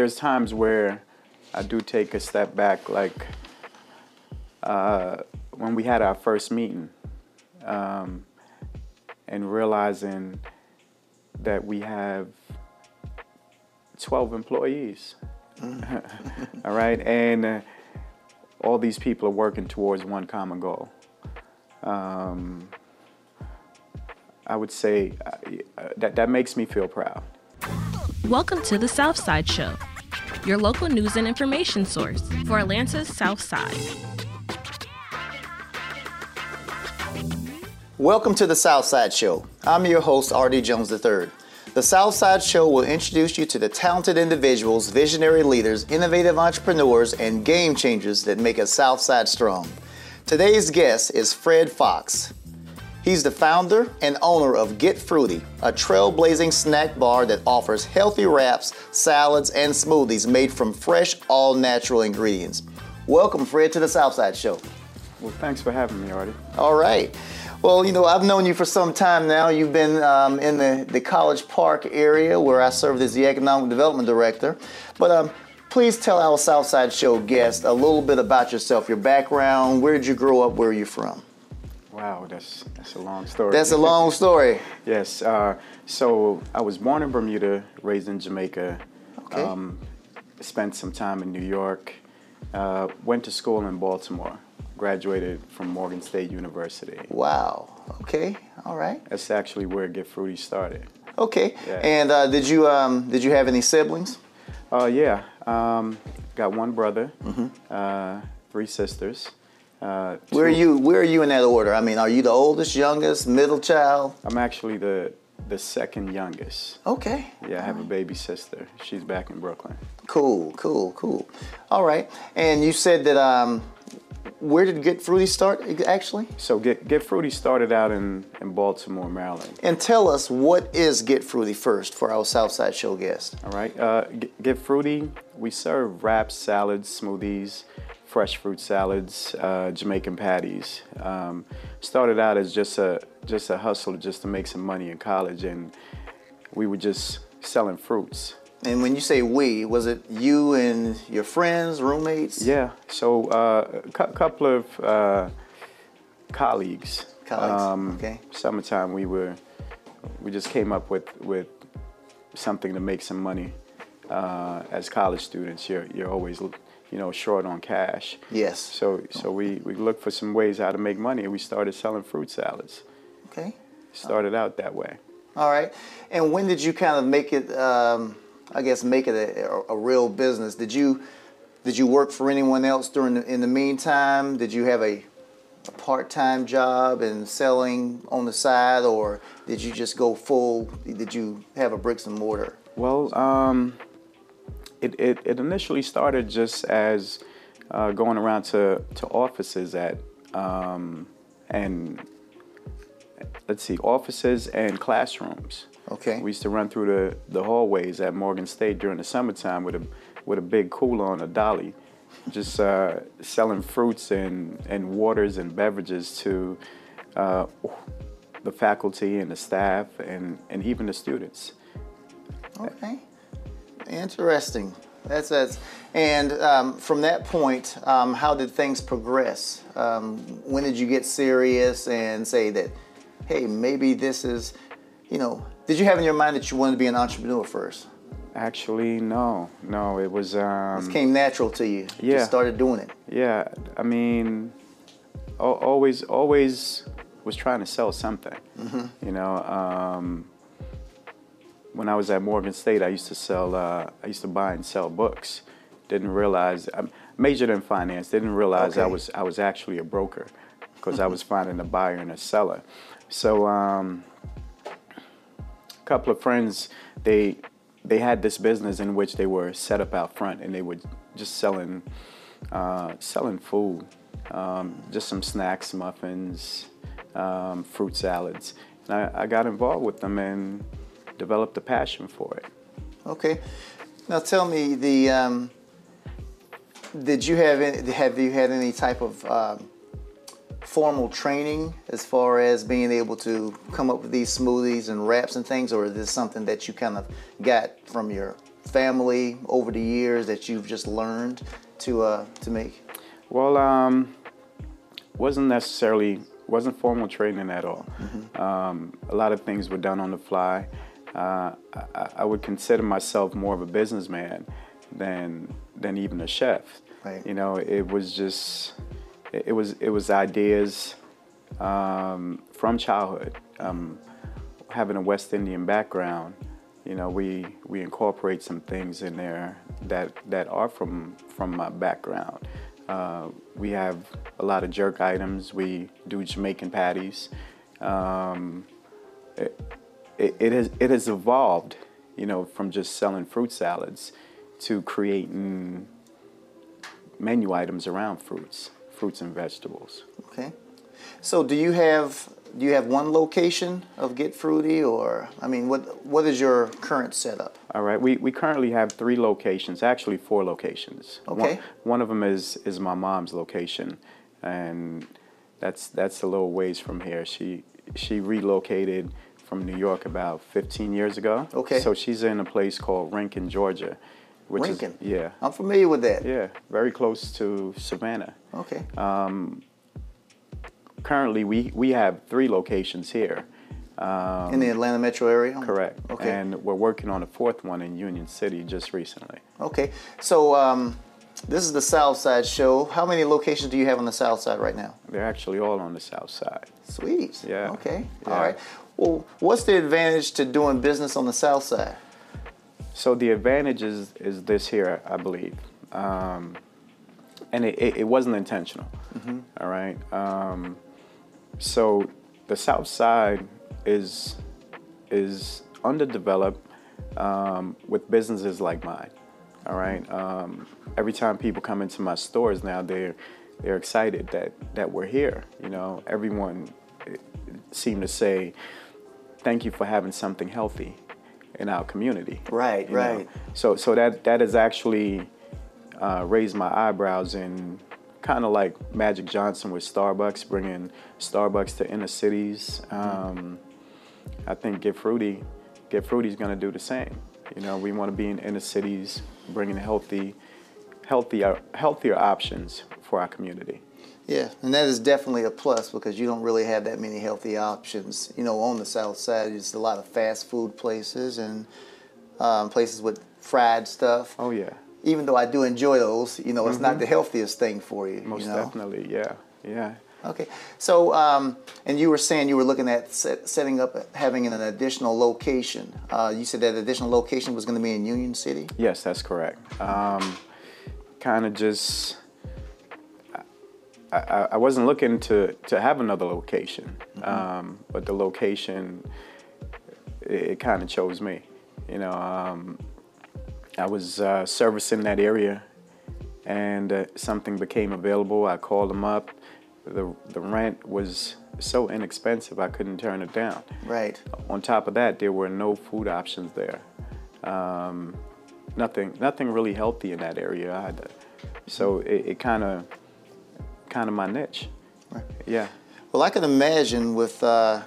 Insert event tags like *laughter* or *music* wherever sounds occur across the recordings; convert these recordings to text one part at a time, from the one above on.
there's times where I do take a step back, like uh, when we had our first meeting, um, and realizing that we have 12 employees. *laughs* all right, and uh, all these people are working towards one common goal. Um, I would say uh, that that makes me feel proud. Welcome to the Southside Show, your local news and information source for Atlanta's South Side. Welcome to the Southside Show. I'm your host, R.D. Jones III. The Southside Show will introduce you to the talented individuals, visionary leaders, innovative entrepreneurs, and game changers that make us Southside strong. Today's guest is Fred Fox. He's the founder and owner of Get Fruity, a trailblazing snack bar that offers healthy wraps, salads, and smoothies made from fresh, all natural ingredients. Welcome, Fred, to the Southside Show. Well, thanks for having me, Artie. All right. Well, you know, I've known you for some time now. You've been um, in the, the College Park area where I served as the Economic Development Director. But um, please tell our Southside Show guest a little bit about yourself, your background, where did you grow up, where are you from? Wow, that's that's a long story. That's a long *laughs* story. yes. Uh, so I was born in Bermuda, raised in Jamaica. Okay. Um, spent some time in New York. Uh, went to school in Baltimore. Graduated from Morgan State University. Wow. Okay. All right. That's actually where Get Fruity started. Okay. Yeah. And uh, did you um, did you have any siblings? Uh, yeah. Um, got one brother, Mm-hmm. uh, three sisters. Uh, Where are you? Where are you in that order? I mean, are you the oldest, youngest, middle child? I'm actually the the second youngest. Okay. Yeah, I have a baby sister. She's back in Brooklyn. Cool, cool, cool. All right. And you said that um, where did Get Fruity start actually? So Get Get Fruity started out in, in Baltimore, Maryland. And tell us what is Get Fruity first for our Southside Show guest. All right. Uh, Get, Get Fruity, we serve wraps, salads, smoothies, fresh fruit salads, uh, Jamaican patties. Um, started out as just a just a hustle, just to make some money in college, and we were just selling fruits. And when you say we, was it you and your friends, roommates? Yeah. So uh, a cou- couple of uh, colleagues. Colleagues, okay. Summertime, we were we just came up with with something to make some money. Uh, as college students, you're you're always you know short on cash. Yes. So so we we looked for some ways how to make money, and we started selling fruit salads. Okay. Started out that way. All right. And when did you kind of make it? Um, I guess make it a, a real business. Did you did you work for anyone else during the, in the meantime? Did you have a, a part time job and selling on the side, or did you just go full? Did you have a bricks and mortar? Well, um, it, it, it initially started just as uh, going around to, to offices at, um, and let's see, offices and classrooms. Okay. We used to run through the, the hallways at Morgan State during the summertime with a, with a big cooler on a dolly, just uh, selling fruits and, and waters and beverages to uh, the faculty and the staff and, and even the students. Okay. Interesting. That's that's. And um, from that point, um, how did things progress? Um, when did you get serious and say that, hey, maybe this is, you know, did you have in your mind that you wanted to be an entrepreneur first? Actually, no, no. It was, um, It came natural to you. Yeah. Just started doing it. yeah. I mean, always, always was trying to sell something. You know, um, when I was at Morgan State, I used to sell. Uh, I used to buy and sell books. Didn't realize I majored in finance. Didn't realize I was I was actually a broker because I was finding a buyer and a seller. So. Um, a couple of friends they they had this business in which they were set up out front and they were just selling uh, selling food um, just some snacks muffins um, fruit salads and I, I got involved with them and developed a passion for it Okay. Now tell me the. Um, did you have any, have you had any type of um, formal training as far as being able to come up with these smoothies and wraps and things, or is this something that you kind of got from your family over the years that you've just learned to uh, to make? Well, um, wasn't necessarily wasn't formal training at all. Um, a lot of things were done on the fly. Uh, I, I would consider myself more of a businessman than than even a chef. Right. You know, it was just it, was it was ideas um, from childhood. Um, having a West Indian background, you know, we we incorporate some things in there that that are from from my background. Uh, we have a lot of jerk items. We do Jamaican patties. Um, it, it, it has it has evolved, you know, from just selling fruit salads to creating menu items around fruits, fruits and vegetables. Okay. So do you have do you have one location of Get Fruity, or I mean, what what is your current setup? All right, we, we currently have three locations, actually four locations. Okay. One, one of them is is my mom's location, and that's that's a little ways from here. She she relocated from New York about 15 years ago. Okay. So she's in a place called Rincon, Georgia, which Rincon. is yeah I'm familiar with that. yeah very close to Savannah. Okay. Currently, we we have three locations here. In the Atlanta metro area. Correct. Okay. And we're working on a fourth one in Union City just recently. Okay. So um, this is the South Side Show. How many locations do you have on the South Side right now? They're actually all on the south side. Sweet. Yeah. Okay. Yeah. All right. Well, what's the advantage to doing business on the South Side? So the advantage is, is this here, I believe, um, and it, it, it wasn't intentional. all right. Um, so the South Side is is underdeveloped um, with businesses like mine. All right. Um, every time people come into my stores now, they're they're excited that that we're here. You know, everyone eh, seemed to say, "Thank you for having something healthy in our community." Right, you know. right. So so that that has actually uh, raised my eyebrows and kind of like Magic Johnson with Starbucks, bringing Starbucks to inner cities. Um, I think Get Fruity, Get Fruity's going to do the same. You know, we want to be in inner cities, bringing healthy, healthier, healthier options for our community. Yeah, and that is definitely a plus because you don't really have that many healthy options. You know, on the South Side, there's a lot of fast food places and um, places with fried stuff. Oh yeah, Even though I do enjoy those, you know, it's not the healthiest thing for you. most you know? definitely. Yeah, yeah. Okay, so um, and you were saying you were looking at set, setting up having an additional location. Uh, you said that additional location was going to be in Union City. Yes, that's correct. Um, kind of just, I, I, wasn't looking to, to have another location, um, but the location, it, it kind of chose me. You know, um, I was uh, servicing that area, and uh, something became available. I called them up. The the rent was so inexpensive, I couldn't turn it down. Right. On top of that, there were no food options there. Um, nothing, nothing really healthy in that area either. So it, it kind of, kind of my niche. Right. Yeah. Well, I can imagine with uh,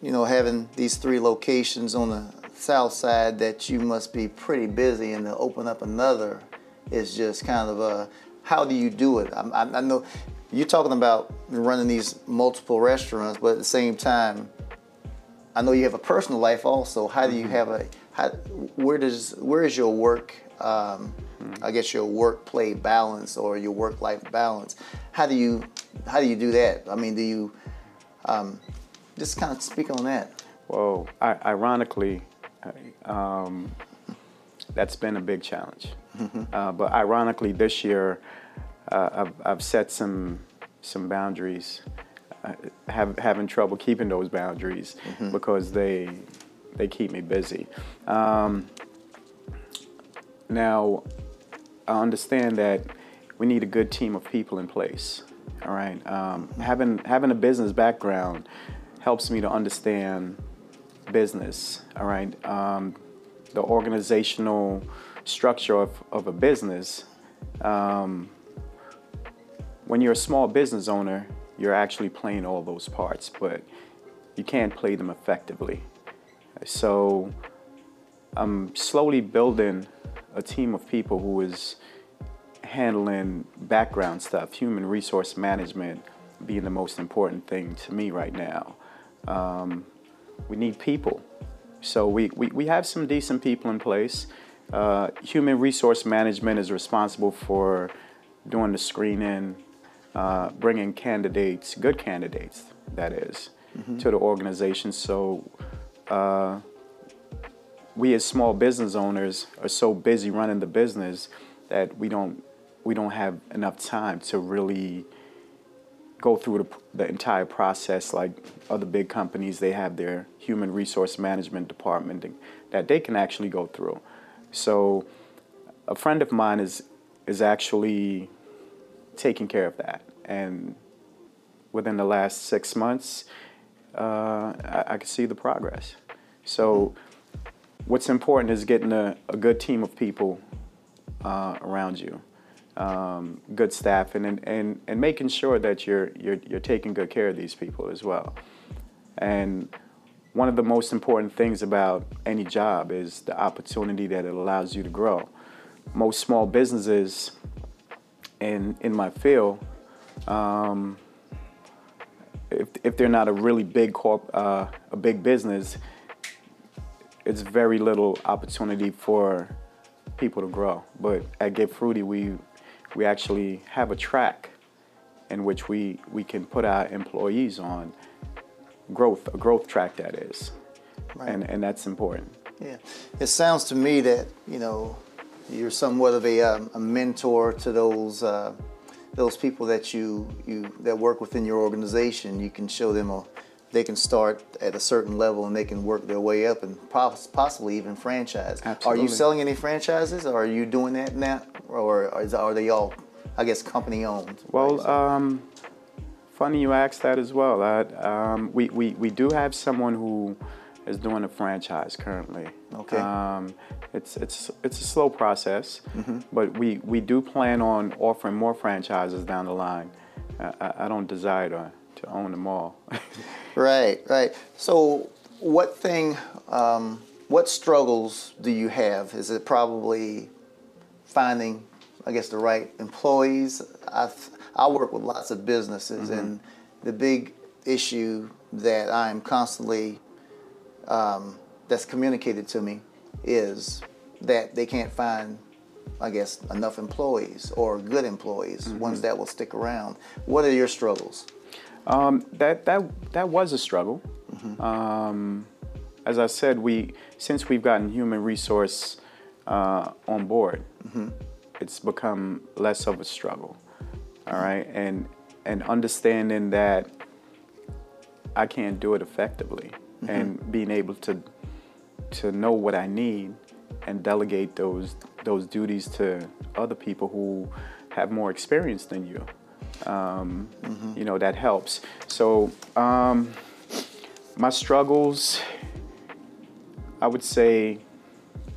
you know having these three locations on the south side that you must be pretty busy, and to open up another is just kind of a how do you do it? I, I, I know you're talking about running these multiple restaurants, but at the same time, I know you have a personal life also. How do you have a how, where does where is your work? Um, I guess your work play balance or your work life balance. How do you how do you do that? I mean, do you um, just kind of speak on that? Well, I, ironically, um, that's been a big challenge. Uh, but ironically, this year, uh, I've, I've set some some boundaries. Uh, have having trouble keeping those boundaries because they they keep me busy. Um, now, I understand that we need a good team of people in place. All right, um, having having a business background helps me to understand business. All right, um, the organizational structure of, of a business. Um, when you're a small business owner, you're actually playing all those parts, but you can't play them effectively. So I'm slowly building a team of people who is handling background stuff, human resource management being the most important thing to me right now. Um, we need people. So we, we, we have some decent people in place. Uh, human resource management is responsible for doing the screening, uh, bringing candidates, good candidates, that is, mm-hmm. to the organization. So uh, we as small business owners are so busy running the business that we don't we don't have enough time to really go through the, the entire process like other big companies. They have their human resource management department that they can actually go through. So a friend of mine is is actually taking care of that. And within the last six months uh, I, I can see the progress. So what's important is getting a, a good team of people uh, around you, um, good staff, and, and, and making sure that you're, you're, you're taking good care of these people as well. And one of the most important things about any job is the opportunity that it allows you to grow. Most small businesses in, in my field, um, if, if they're not a really big corp, uh, a big business, it's very little opportunity for people to grow. But at Get Fruity, we we actually have a track in which we we can put our employees on growth, a growth track that is, right. and and that's important. Yeah, it sounds to me that you know you're somewhat of a, um, a mentor to those. Uh, those people that you, you that work within your organization, you can show them a, they can start at a certain level and they can work their way up and possibly even franchise. Absolutely. Are you selling any franchises? Or are you doing that now, or are they all, I guess, company owned? Well, um, funny you asked that as well. um, we, we we do have someone who is doing a franchise currently. Okay. Um, it's it's it's a slow process, mm-hmm. but we we do plan on offering more franchises down the line. I, I don't desire to to own them all. *laughs* right, right. So, what thing, um, what struggles do you have? Is it probably finding, I guess, the right employees? I've, I work with lots of businesses, mm-hmm. and the big issue that I'm constantly um, that's communicated to me is that they can't find I guess, enough employees or good employees, mm-hmm. ones that will stick around. What are your struggles? Um, that that that was a struggle. Mm-hmm. Um, as I said, we since we've gotten human resource uh, on board, mm-hmm. it's become less of a struggle. All right, and and understanding that I can't do it effectively, mm-hmm. and being able to to know what I need and delegate those those duties to other people who have more experience than you um, mm-hmm. You know, that helps. So, um, my struggles, I would say,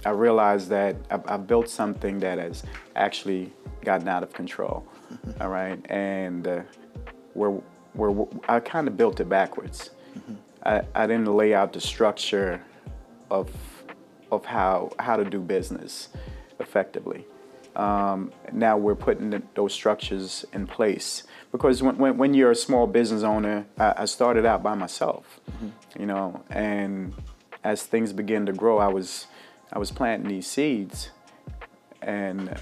I realized that I've, I've, built something that has actually gotten out of control. Mm-hmm. All right, and uh, where where I kind of built it backwards. Mm-hmm. I, I didn't lay out the structure of of how how to do business effectively. Um, now we're putting the, those structures in place because when, when, when, you're a small business owner, I, I started out by myself, mm-hmm. you know, and as things began to grow, I was I was planting these seeds, and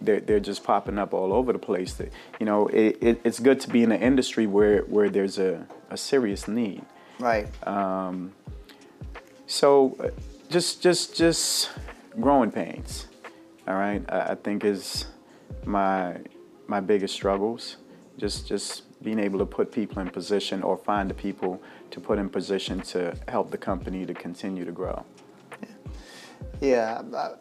they're, they're just popping up all over the place. That, you know, it, it, it's good to be in an industry where, where there's a, a serious need. Right. Um, so uh, just just just growing pains all right, I, I think is my my biggest struggles. Just just being able to put people in position or find the people to put in position to help the company to continue to grow. Yeah. yeah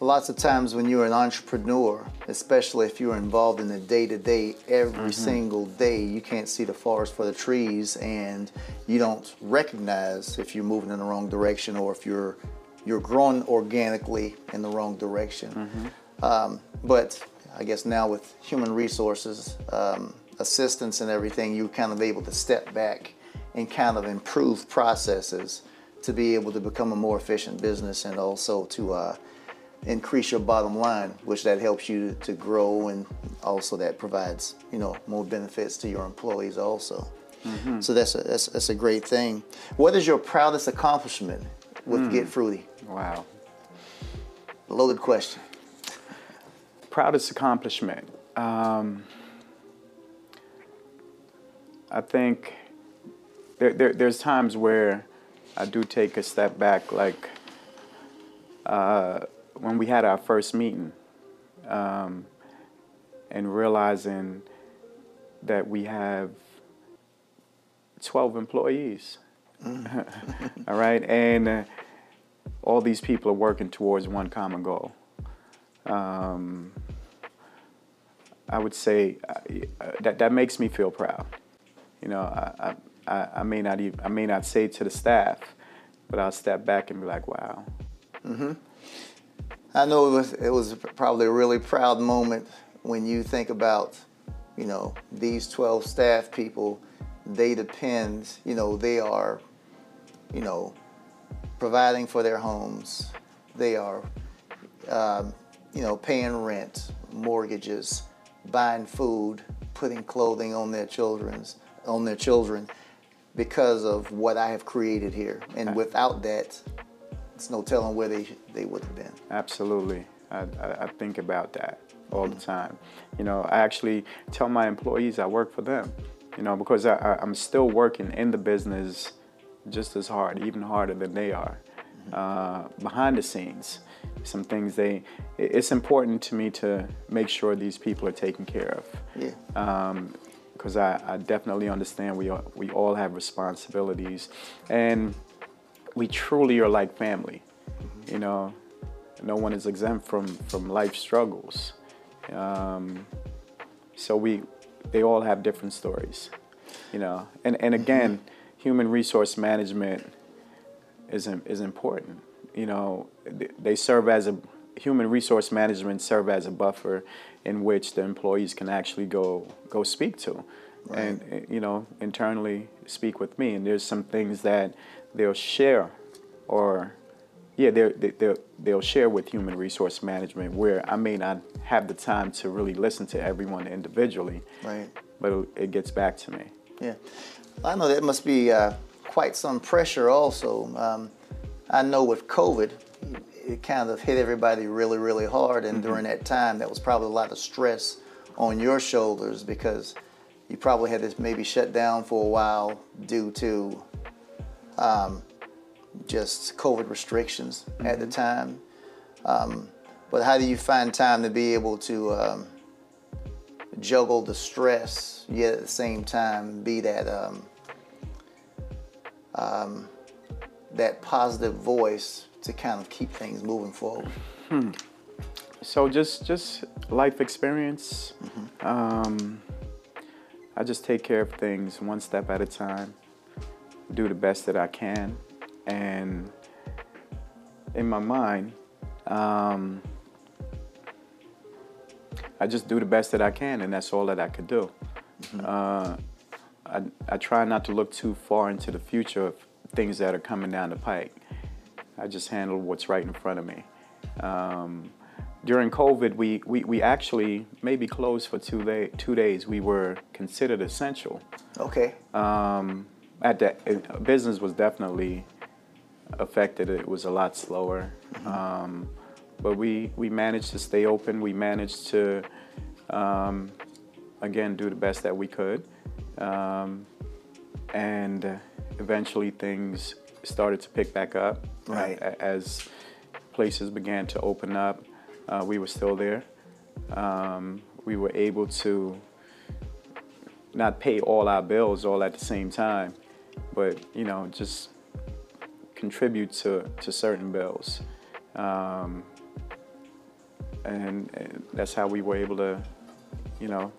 lots of times when you're an entrepreneur, especially if you're involved in the day to day, every mm-hmm. single day, you can't see the forest for the trees and you don't recognize if you're moving in the wrong direction or if you're you're growing organically in the wrong direction. Mm-hmm. Um, but I guess now with human resources, um, assistance and everything, you're kind of able to step back and kind of improve processes to be able to become a more efficient business and also to uh, increase your bottom line, which that helps you to grow and also that provides you know more benefits to your employees also. Mm-hmm. So that's a, that's, that's a great thing. What is your proudest accomplishment with mm. Get Fruity? Wow. Loaded question. Proudest accomplishment. Um, I think there, there, there's times where I do take a step back, like uh, when we had our first meeting, um, and realizing that we have 12 employees. Mm. *laughs* all right, and uh, all these people are working towards one common goal. Um, I would say uh, that that makes me feel proud. You know, I, I, I may not even, I may not say to the staff, but I'll step back and be like, wow. Mm-hmm. I know it was it was probably a really proud moment when you think about, you know, these 12 staff people. They depend, you know, they are, you know, providing for their homes. They are, um, you know, paying rent, mortgages, buying food, putting clothing on their children's on their children because of what I have created here. And without that, it's no telling where they they would have been. Absolutely, I, I, I think about that all mm-hmm. the time. You know, I actually tell my employees I work for them. You know, because I, I'm still working in the business just as hard, even harder than they are, mm-hmm. uh, behind the scenes. Some things they, it's important to me to make sure these people are taken care of. Yeah. Um, because I, I, definitely understand we, are, we all have responsibilities and we truly are like family. Mm-hmm. You know, no one is exempt from, from life struggles. Um, so we, they all have different stories, you know. And, and again, mm-hmm. Human resource management is, is important. You know, they serve as a, human resource management serve as a buffer in which the employees can actually go go speak to, right. and eh, you know internally speak with me. And there's some things that they'll share, or yeah, they're, they'll they'll share with human resource management where I may not have the time to really listen to everyone individually. Right. But it gets back to me. Yeah, I know that must be uh, quite some pressure. Also, um, I know with COVID, it kind of hit everybody really, really hard. And mm-hmm. during that time, that was probably a lot of stress on your shoulders because you probably had to maybe shut down for a while due to um, just COVID restrictions mm-hmm. at the mm-hmm. time. Um, but how do you find time to be able to um, juggle the stress, yet at the same time be that um, um, that positive voice to kind of keep things moving forward? Hmm. So just just life experience. Mm-hmm. Um, I just take care of things one step at a time, do the best that I can, and in my mind, um, I just do the best that I can, and that's all that I could do. Mm-hmm. Uh, I, I try not to look too far into the future of things that are coming down the pike. I just handle what's right in front of me. Um, during COVID, we, we, we actually maybe closed for two, day, two days. We were considered essential. Okay. Um, at that, business was definitely affected. It was a lot slower. Mm-hmm. Um, but we, we managed to stay open. We managed to, um, again, do the best that we could. Um, and eventually things started to pick back up right. uh, as places began to open up. Uh, we were still there. Um, we were able to not pay all our bills all at the same time, but you know just contribute to, to certain bills. Um, and, and, that's how we were able to, you know,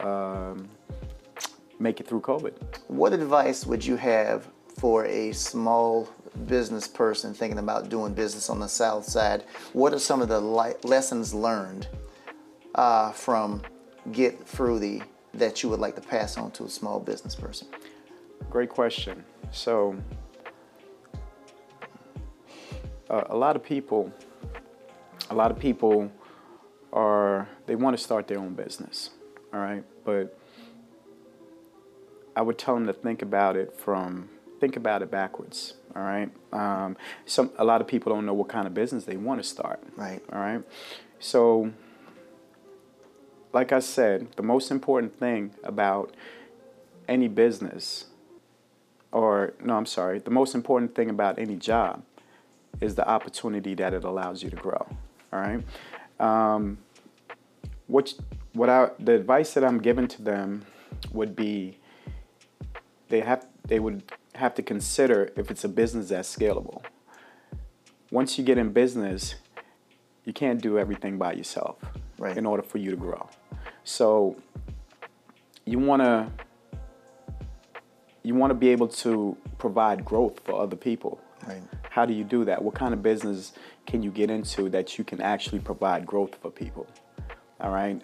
um, make it through COVID. What advice would you have for a small business person thinking about doing business on the South Side? What are some of the li- lessons learned uh, from Get Fruity that you would like to pass on to a small business person? Great question. So, uh, a lot of people, a lot of people are they want to start their own business, all right, but I would tell them to think about it from think about it backwards. All right. Um, some a lot of people don't know what kind of business they want to start. Right. All right. So, like I said, the most important thing about any business, or no, I'm sorry, the most important thing about any job is the opportunity that it allows you to grow. All right. Um, what what I the advice that I'm giving to them would be they have they would have to consider if it's a business that's scalable. Once you get in business, you can't do everything by yourself right. in order for you to grow. So you want to you want to be able to provide growth for other people. Right. How do you do that? What kind of business can you get into that you can actually provide growth for people? All right.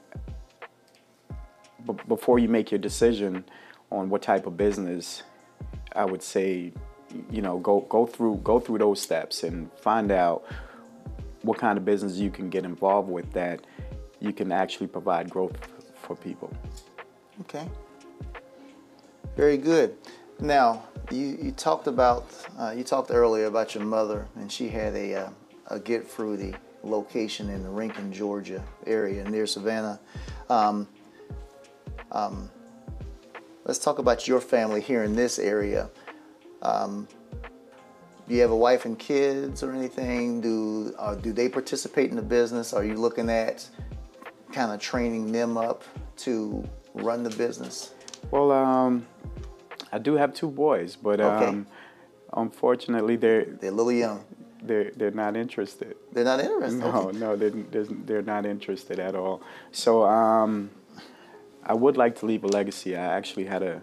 B- before you make your decision on what type of business I would say, you know, go go through go through those steps and find out what kind of business you can get involved with that you can actually provide growth for people. Okay. Very good. Now, you, you talked about uh, you talked earlier about your mother, and she had a uh, a Get Fruity location in the Rincon, Georgia area near Savannah. Um, um, let's talk about your family here in this area. Um, do you have a wife and kids or anything? Do uh, do they participate in the business? Are you looking at kind of training them up to run the business? Well, um, I do have two boys, but Okay. um, unfortunately, they're They're a little young. they're they're not interested. They're not interested. No, Okay. no, they're, they're they're not interested at all. So um, I would like to leave a legacy. I actually had a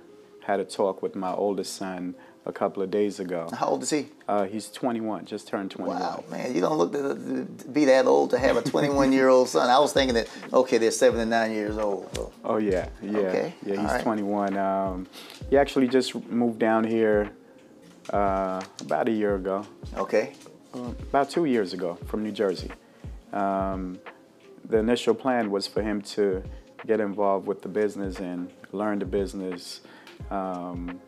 had a talk with my oldest son a couple of days ago. How old is he? Uh, he's 21, just turned 21. Wow, man, you don't look to, to be that old to have a 21 year old son. I was thinking that okay, they're seven and nine years old. So. Oh yeah, yeah, Okay, yeah. He's right. 21. Um, he actually just moved down here uh, about a year ago, Okay, uh, about two years ago from New Jersey. Um, the initial plan was for him to get involved with the business and learn the business. Um,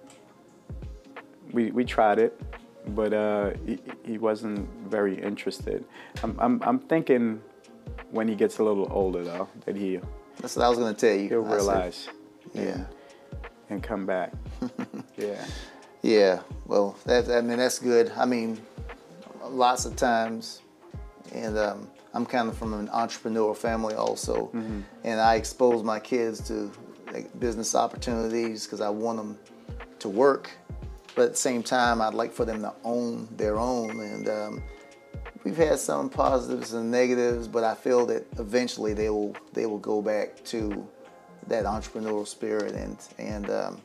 we we tried it, but uh, he, he wasn't very interested. I'm, I'm I'm thinking when he gets a little older though that he that's what I was gonna tell you. he'll realize yeah. and, and come back. *laughs* yeah. Yeah, well, that I mean that's good. I mean, lots of times, and um, I'm kind of from an entrepreneurial family also, and I expose my kids to like, business opportunities because I want them to work, but at the same time, I'd like for them to own their own. And um, we've had some positives and negatives, but I feel that eventually they will they will go back to that entrepreneurial spirit and and um,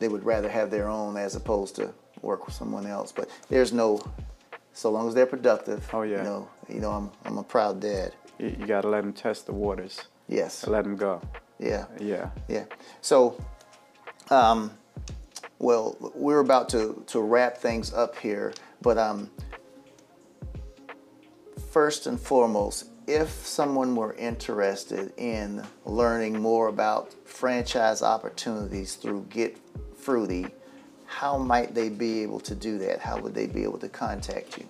they would rather have their own as opposed to work with someone else. But there's no, so long as they're productive. Oh, yeah. You know, you know, I'm I'm a proud dad. You, you got to let them test the waters. Yes. Let them go. Yeah. Yeah. Yeah. So, um, well, we're about to to wrap things up here, but um, first and foremost, if someone were interested in learning more about franchise opportunities through Get Fruity, how might they be able to do that? How would they be able to contact you?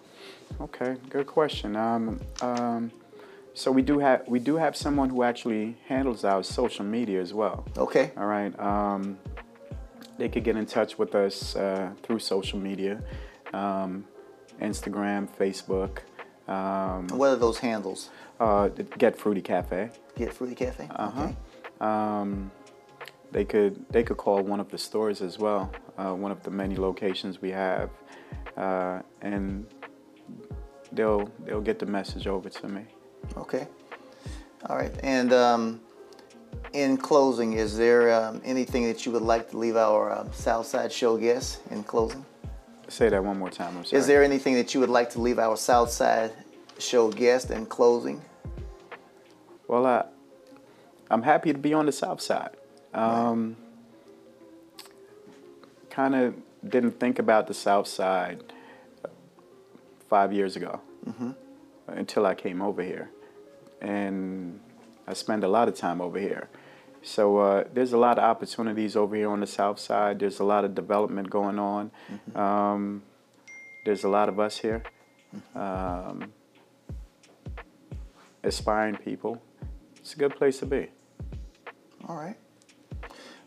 Okay. Good question. Um, um, so we do have we do have someone who actually handles our social media as well. Okay. All right. Um, they could get in touch with us uh, through social media, um, Instagram, Facebook. Um, What are those handles? uh, Get Fruity Cafe. Get Fruity Cafe. Uh-huh. Okay. Um, they could they could call one of the stores as well, uh, one of the many locations we have, uh, and they'll they'll get the message over to me. Okay. All right. And um, in closing, is there um, anything that you would like to leave our uh, Southside Show guests in closing? Say that one more time. I'm sorry. Is there anything that you would like to leave our Southside Show guest in closing? Well, I, I'm happy to be on the south side. Um, Kind of didn't think about the south side five years ago until I came over here. And I spend a lot of time over here. So uh, there's a lot of opportunities over here on the south side. There's a lot of development going on. Um, there's a lot of us here, um, aspiring people. It's a good place to be. All right.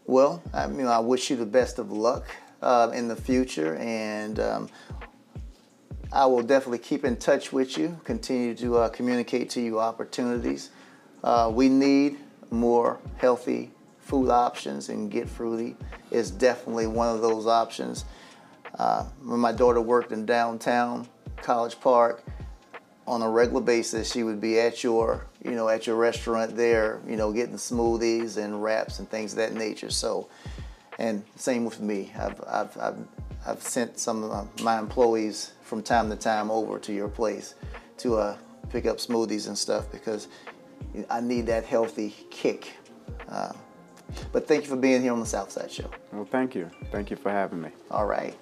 Well, I mean, I wish you the best of luck uh, in the future, and um, I will definitely keep in touch with you. Continue to uh, communicate to you opportunities. Uh, we need more healthy food options, and Get Fruity is definitely one of those options. Uh, when my daughter worked in downtown College Park, on a regular basis, she would be at your, you know, at your restaurant there, you know, getting smoothies and wraps and things of that nature. So, and same with me. I've, I've, I've, I've sent some of my employees from time to time over to your place to uh, pick up smoothies and stuff because I need that healthy kick. Uh, but thank you for being here on the Southside Show. Well, thank you. Thank you for having me. All right.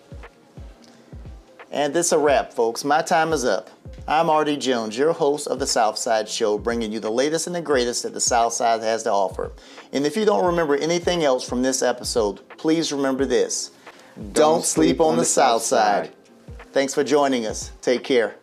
And this a wrap, folks. My time is up. I'm Artie Jones, your host of the Southside Show, bringing you the latest and the greatest that the Southside has to offer. And if you don't remember anything else from this episode, please remember this. Don't, sleep, on, the Southside. Thanks for joining us. Take care.